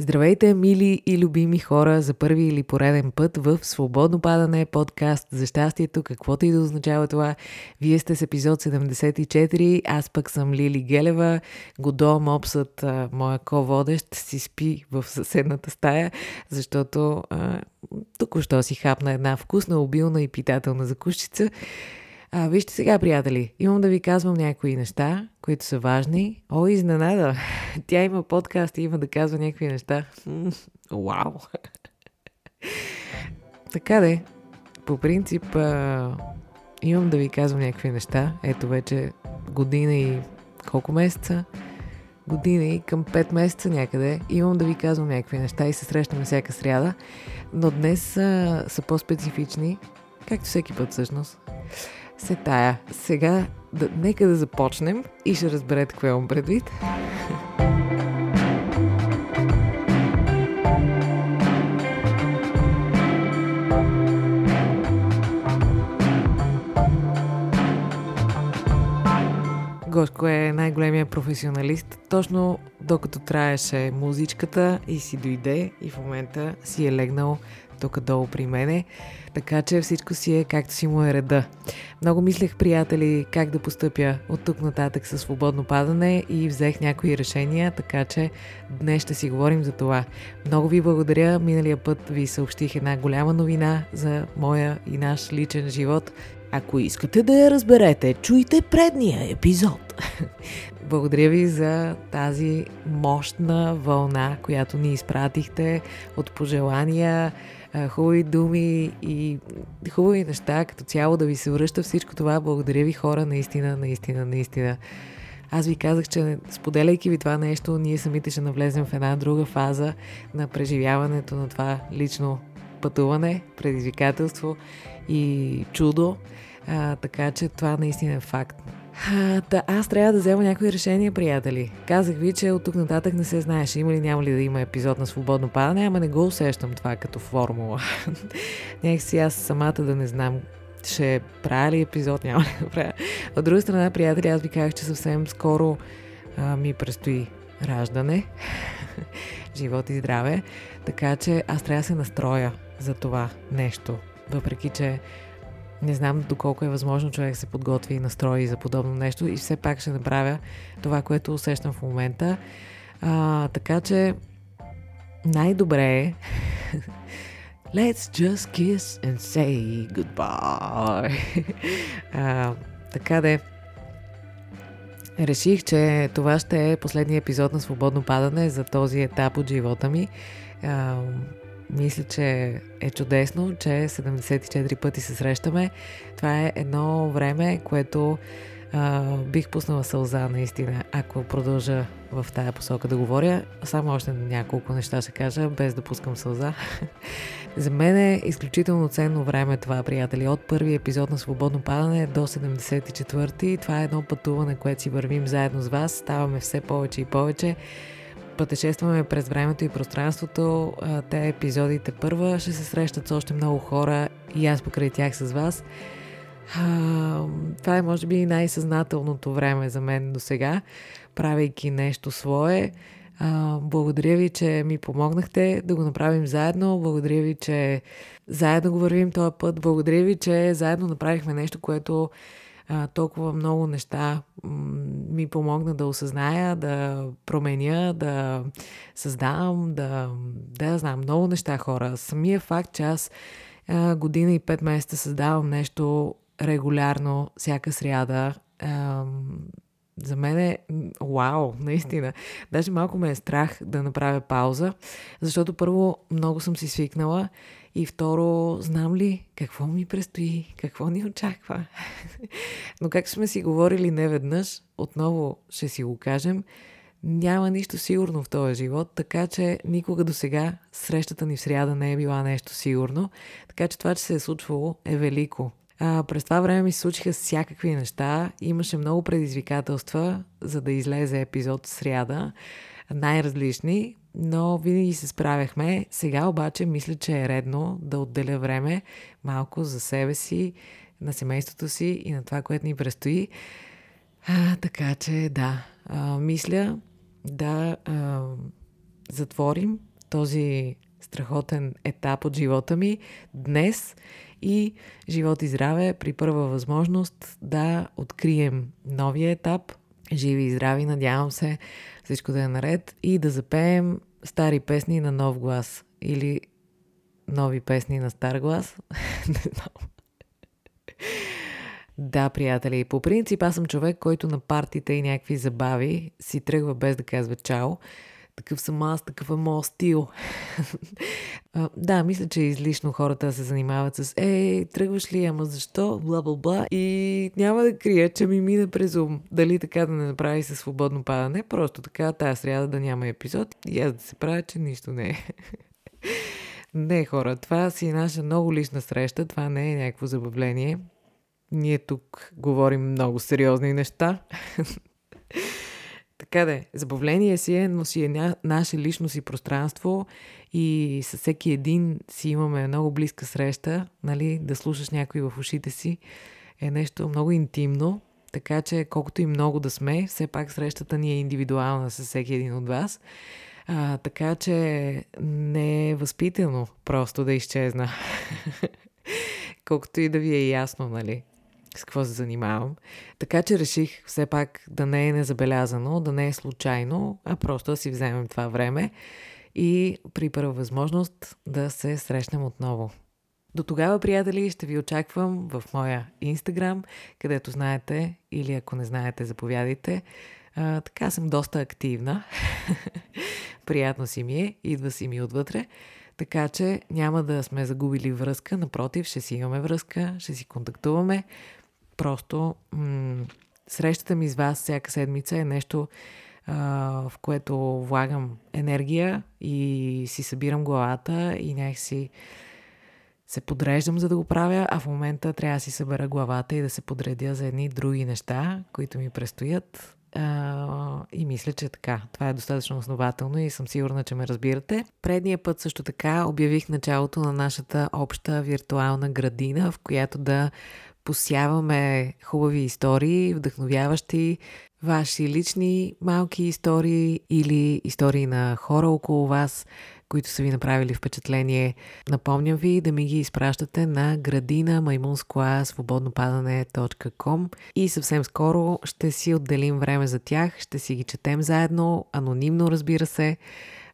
Здравейте, мили и любими хора, за първи или пореден път в Свободно падане подкаст за щастието, каквото и да означава това. Вие сте с епизод 74, аз пък съм Лили Гелева, Годо Мопсът, моя ко-водещ, си спи в съседната стая, защото току-що си хапна една вкусна, обилна и питателна закусчица. А, вижте сега, приятели, имам да ви казвам някои неща, които са важни. О, изненада! Тя има подкаст и има да казва някакви неща. Вау! така де, по принцип, а, имам да ви казвам някакви неща. Ето вече година и колко месеца? Година и към 5 месеца някъде. Имам да ви казвам някакви неща и се срещаме всяка сряда. Но днес а, са по-специфични, както всеки път всъщност се тая. Сега да, нека да започнем и ще разберете какво имам предвид. Гошко е най-големия професионалист. Точно докато траеше музичката и си дойде и в момента си е легнал тук долу при мене, така че всичко си е както си му е реда. Много мислех, приятели, как да постъпя от тук нататък със свободно падане и взех някои решения, така че днес ще си говорим за това. Много ви благодаря. Миналия път ви съобщих една голяма новина за моя и наш личен живот. Ако искате да я разберете, чуйте предния епизод. Благодаря ви за тази мощна вълна, която ни изпратихте от пожелания, хубави думи и хубави неща, като цяло да ви се връща всичко това. Благодаря ви хора, наистина, наистина, наистина. Аз ви казах, че споделяйки ви това нещо, ние самите ще навлезем в една друга фаза на преживяването на това лично пътуване, предизвикателство и чудо. А, така че това наистина е факт. А, да, аз трябва да взема някои решения, приятели. Казах ви, че от тук нататък не се знаеше има ли няма ли да има епизод на свободно падане, ама не го усещам това като формула. Някак си аз самата да не знам ще правя ли епизод, няма ли да правя. От друга страна, приятели, аз ви казах, че съвсем скоро а, ми предстои раждане. Живот и здраве. Така че аз трябва да се настроя за това нещо. Въпреки, че не знам доколко е възможно човек се подготви и настрои за подобно нещо и все пак ще направя това, което усещам в момента. А, така че най-добре е Let's just kiss and say goodbye. а, така де. Реших, че това ще е последния епизод на Свободно падане за този етап от живота ми. А, мисля, че е чудесно, че 74 пъти се срещаме. Това е едно време, което а, бих пуснала сълза наистина, ако продължа в тая посока да говоря. Само още няколко неща ще кажа, без да пускам сълза. За мен е изключително ценно време това, приятели. От първи епизод на Свободно падане до 74-ти. Това е едно пътуване, което си вървим заедно с вас. Ставаме все повече и повече пътешестваме през времето и пространството. Те епизодите първа ще се срещат с още много хора и аз покрай тях с вас. Това е може би най-съзнателното време за мен до сега, правейки нещо свое. Благодаря ви, че ми помогнахте да го направим заедно. Благодаря ви, че заедно го вървим този път. Благодаря ви, че заедно направихме нещо, което а, толкова много неща ми помогна да осъзная, да променя, да създавам, да, да знам, много неща хора. Самия факт, че аз а, година и пет месеца създавам нещо регулярно, всяка сряда, а, за мен е вау, наистина. Даже малко ме е страх да направя пауза, защото първо много съм си свикнала и второ, знам ли какво ми предстои, какво ни очаква. Но как сме си говорили неведнъж, отново ще си го кажем, няма нищо сигурно в този живот, така че никога до сега срещата ни в сряда не е била нещо сигурно, така че това, че се е случвало, е велико. А, през това време ми се случиха всякакви неща, имаше много предизвикателства, за да излезе епизод в сряда, най-различни, но винаги се справяхме. Сега обаче мисля, че е редно да отделя време малко за себе си, на семейството си и на това, което ни предстои. А, така че да, а, мисля да а, затворим този страхотен етап от живота ми днес и живот и здраве при първа възможност да открием новия етап. Живи и здрави, надявам се всичко да е наред и да запеем стари песни на нов глас или нови песни на стар глас. Не знам. Да, приятели, по принцип аз съм човек, който на партите и някакви забави си тръгва без да казва чао. Такъв съм аз, такъв е моят стил. да, мисля, че е излишно хората се занимават с Ей, тръгваш ли, ама защо, бла бла бла. И няма да крия, че ми мина през ум. Дали така да не направи със свободно падане, просто така тази сряда да няма епизод и аз да се правя, че нищо не е. не, хора, това си е наша много лична среща, това не е някакво забавление. Ние тук говорим много сериозни неща. така да е, забавление си е, но си е ня... наше лично си пространство и със всеки един си имаме много близка среща, нали, да слушаш някой в ушите си е нещо много интимно, така че колкото и много да сме, все пак срещата ни е индивидуална с всеки един от вас. А, така че не е възпитано просто да изчезна. колкото и да ви е ясно, нали? С какво се занимавам. Така че реших все пак да не е незабелязано, да не е случайно, а просто да си вземем това време и при първа възможност да се срещнем отново. До тогава, приятели, ще ви очаквам в моя Инстаграм, където знаете или ако не знаете, заповядайте. А, така съм доста активна. Приятно си ми е, идва си ми отвътре. Така че няма да сме загубили връзка, напротив, ще си имаме връзка, ще си контактуваме. Просто м- срещата ми с вас всяка седмица е нещо, а, в което влагам енергия и си събирам главата и някакси се подреждам за да го правя, а в момента трябва да си събера главата и да се подредя за едни други неща, които ми предстоят. А, и мисля, че така. Това е достатъчно основателно и съм сигурна, че ме разбирате. Предния път също така обявих началото на нашата обща виртуална градина, в която да посяваме хубави истории, вдъхновяващи ваши лични малки истории или истории на хора около вас, които са ви направили впечатление. Напомням ви да ми ги изпращате на градина маймунскоа свободнопадане.com и съвсем скоро ще си отделим време за тях, ще си ги четем заедно, анонимно разбира се,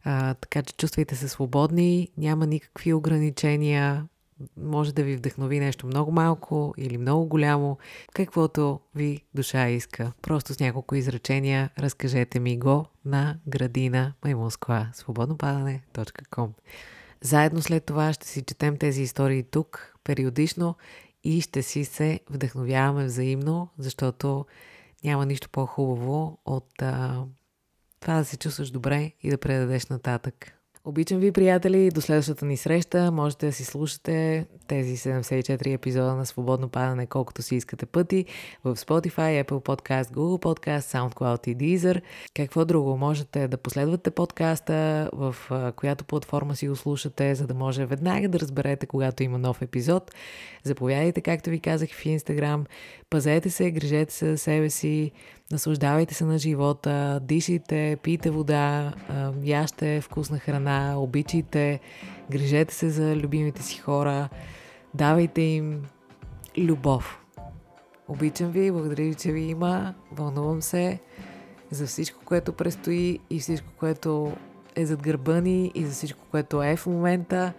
а, така че чувствайте се свободни, няма никакви ограничения, може да ви вдъхнови нещо много малко или много голямо, каквото ви душа иска. Просто с няколко изречения разкажете ми го на градина маймунскла свободнопадане.com Заедно след това ще си четем тези истории тук, периодично и ще си се вдъхновяваме взаимно, защото няма нищо по-хубаво от а, това да се чувстваш добре и да предадеш нататък. Обичам ви, приятели. До следващата ни среща. Можете да си слушате тези 74 епизода на Свободно падане, колкото си искате пъти в Spotify, Apple Podcast, Google Podcast, SoundCloud и Deezer. Какво друго? Можете да последвате подкаста, в която платформа си го слушате, за да може веднага да разберете, когато има нов епизод. Заповядайте, както ви казах в Instagram. Пазете се, грижете се за себе си, наслаждавайте се на живота, дишайте, пийте вода, яще вкусна храна, обичайте, грижете се за любимите си хора, давайте им любов. Обичам ви, благодаря ви, че ви има, вълнувам се за всичко, което предстои и всичко, което е зад гърба ни и за всичко, което е в момента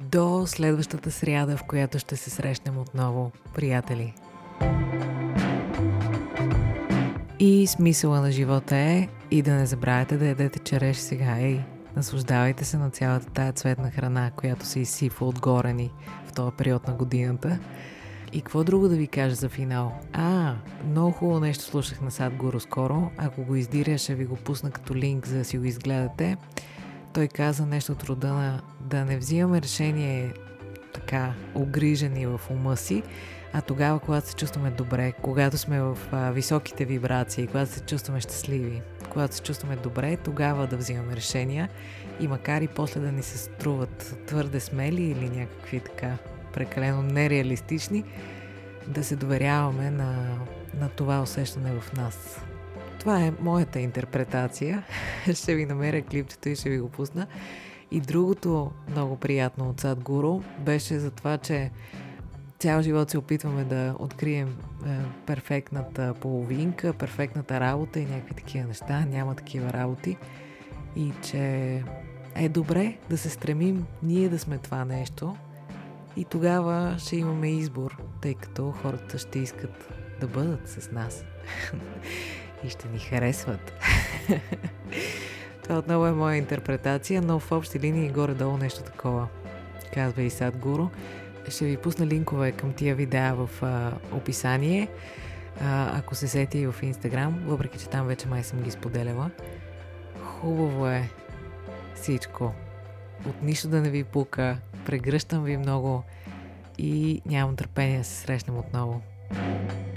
до следващата сряда, в която ще се срещнем отново, приятели. И смисъла на живота е и да не забравяте да ядете череш сега. Ей, наслаждавайте се на цялата тая цветна храна, която се изсипва отгоре ни в този период на годината. И какво друго да ви кажа за финал? А, много хубаво нещо слушах на Сад Гуру скоро. Ако го издиря, ще ви го пусна като линк, за да си го изгледате. Той каза нещо от рода на да не взимаме решение така огрижени в ума си, а тогава, когато се чувстваме добре, когато сме в а, високите вибрации, когато се чувстваме щастливи, когато се чувстваме добре, тогава да взимаме решения и макар и после да ни се струват твърде смели или някакви така прекалено нереалистични, да се доверяваме на, на това усещане в нас. Това е моята интерпретация. ще ви намеря клипчето и ще ви го пусна. И другото много приятно от Садгуру беше за това, че цял живот се опитваме да открием е, перфектната половинка, перфектната работа и някакви такива неща. Няма такива работи. И че е добре да се стремим ние да сме това нещо. И тогава ще имаме избор, тъй като хората ще искат да бъдат с нас. и ще ни харесват. Това отново е моя интерпретация, но в общи линии горе-долу нещо такова, казва и Садгуру. Ще ви пусна линкове към тия видеа в а, описание, а, ако се сети и в Инстаграм, въпреки че там вече май съм ги споделяла. Хубаво е всичко. От нищо да не ви пука. Прегръщам ви много и нямам търпение да се срещнем отново. thank you